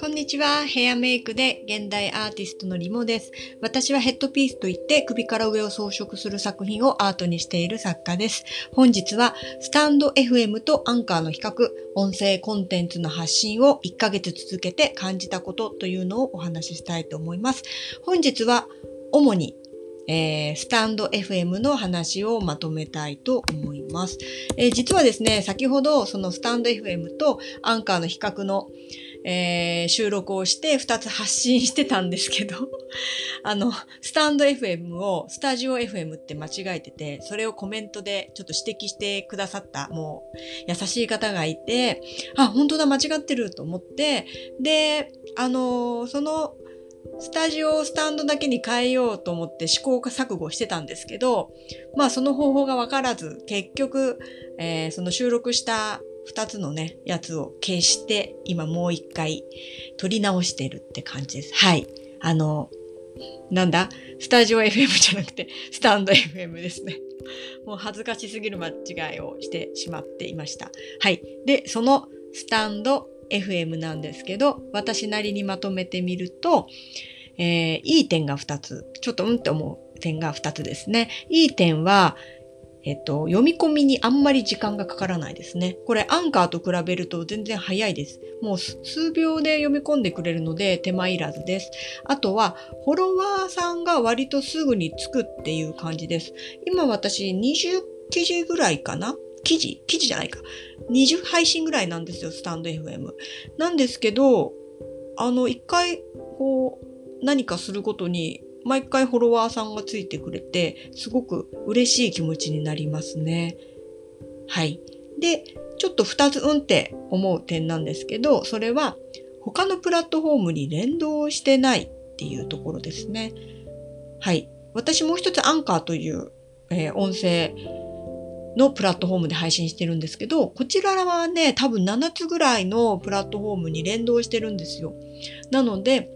こんにちは。ヘアメイクで現代アーティストのリモです。私はヘッドピースといって首から上を装飾する作品をアートにしている作家です。本日はスタンド FM とアンカーの比較、音声コンテンツの発信を1ヶ月続けて感じたことというのをお話ししたいと思います。本日は主にえー、スタンド FM の話をまとめたいと思います。えー、実はですね、先ほどそのスタンド FM とアンカーの比較の、えー、収録をして2つ発信してたんですけど あの、スタンド FM をスタジオ FM って間違えてて、それをコメントでちょっと指摘してくださった、もう優しい方がいて、あ、本当だ、間違ってると思って、で、あのそのスタジオをスタンドだけに変えようと思って試行錯誤してたんですけど、まあその方法がわからず、結局、えー、その収録した二つのね、やつを消して、今もう一回撮り直してるって感じです。はい。あの、なんだ？スタジオ FM じゃなくて、スタンド FM ですね。もう恥ずかしすぎる間違いをしてしまっていました。はい。で、そのスタンド FM なんですけど、私なりにまとめてみると、えー、いい点が2つ。ちょっとうんって思う点が2つですね。いい点は、えっと、読み込みにあんまり時間がかからないですね。これアンカーと比べると全然早いです。もう数秒で読み込んでくれるので手間いらずです。あとは、フォロワーさんが割とすぐにつくっていう感じです。今私20記事ぐらいかな記事記事じゃないか。20配信ぐらいなんですよ、スタンド FM。なんですけど、あの、一回、こう、何かするごとに毎回フォロワーさんがついてくれて、すごく嬉しい気持ちになりますね。はい。で、ちょっと二つうんって思う点なんですけど、それは他のプラットフォームに連動してないっていうところですね。はい。私もう一つアンカーという、えー、音声のプラットフォームで配信してるんですけど、こちらはね、多分7つぐらいのプラットフォームに連動してるんですよ。なので、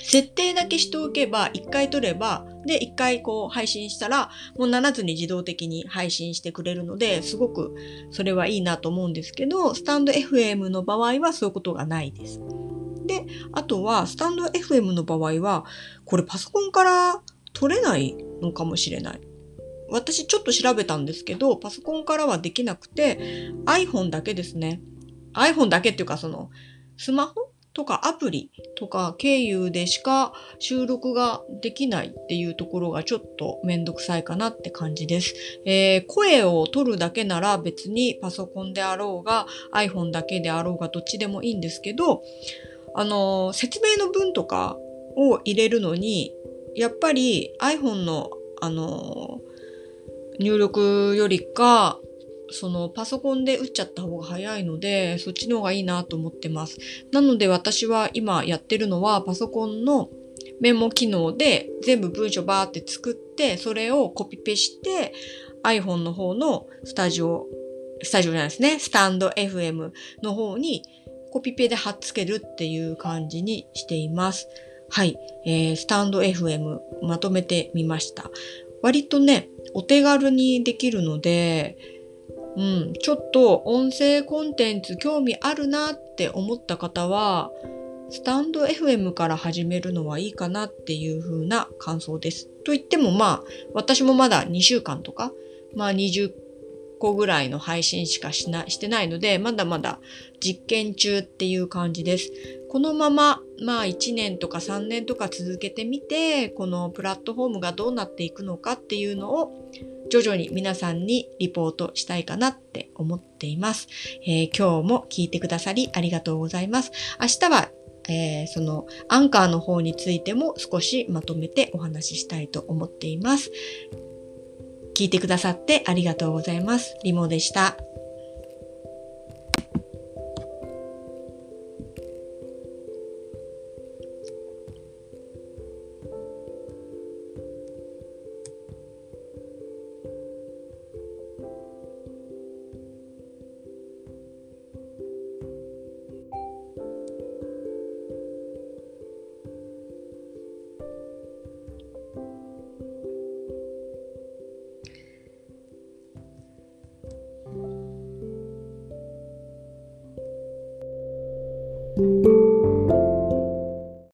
設定だけしておけば、1回撮れば、で、1回こう配信したら、もう7つに自動的に配信してくれるので、すごくそれはいいなと思うんですけど、スタンド FM の場合はそういうことがないです。で、あとは、スタンド FM の場合は、これパソコンから撮れないのかもしれない。私ちょっと調べたんですけど、パソコンからはできなくて、iPhone だけですね。iPhone だけっていうか、その、スマホとかアプリとか経由でしか収録ができないっていうところがちょっとめんどくさいかなって感じです。えー、声を取るだけなら別にパソコンであろうが iPhone だけであろうがどっちでもいいんですけど、あのー、説明の文とかを入れるのに、やっぱり iPhone のあのー、入力よりかそのパソコンで打っちゃった方が早いので、そっちの方がいいなと思ってます。なので私は今やってるのはパソコンのメモ機能で全部文章バーって作って、それをコピペして iPhone の方のスタジオ、スタジオじゃないですね、スタンド FM の方にコピペで貼っつけるっていう感じにしています。はい、えー、スタンド FM まとめてみました。割とね、お手軽にできるので、うん、ちょっと音声コンテンツ興味あるなって思った方は、スタンド FM から始めるのはいいかなっていう風な感想です。と言ってもまあ、私もまだ2週間とか、まあ20個ぐらいの配信しかしなしてないので、まだまだ実験中っていう感じです。このまま、まあ1年とか3年とか続けてみて、このプラットフォームがどうなっていくのかっていうのを徐々に皆さんにリポートしたいかなって思っています。えー、今日も聞いてくださりありがとうございます。明日はえー、そのアンカーの方についても少しまとめてお話ししたいと思っています。聞いてくださってありがとうございます。リモでした。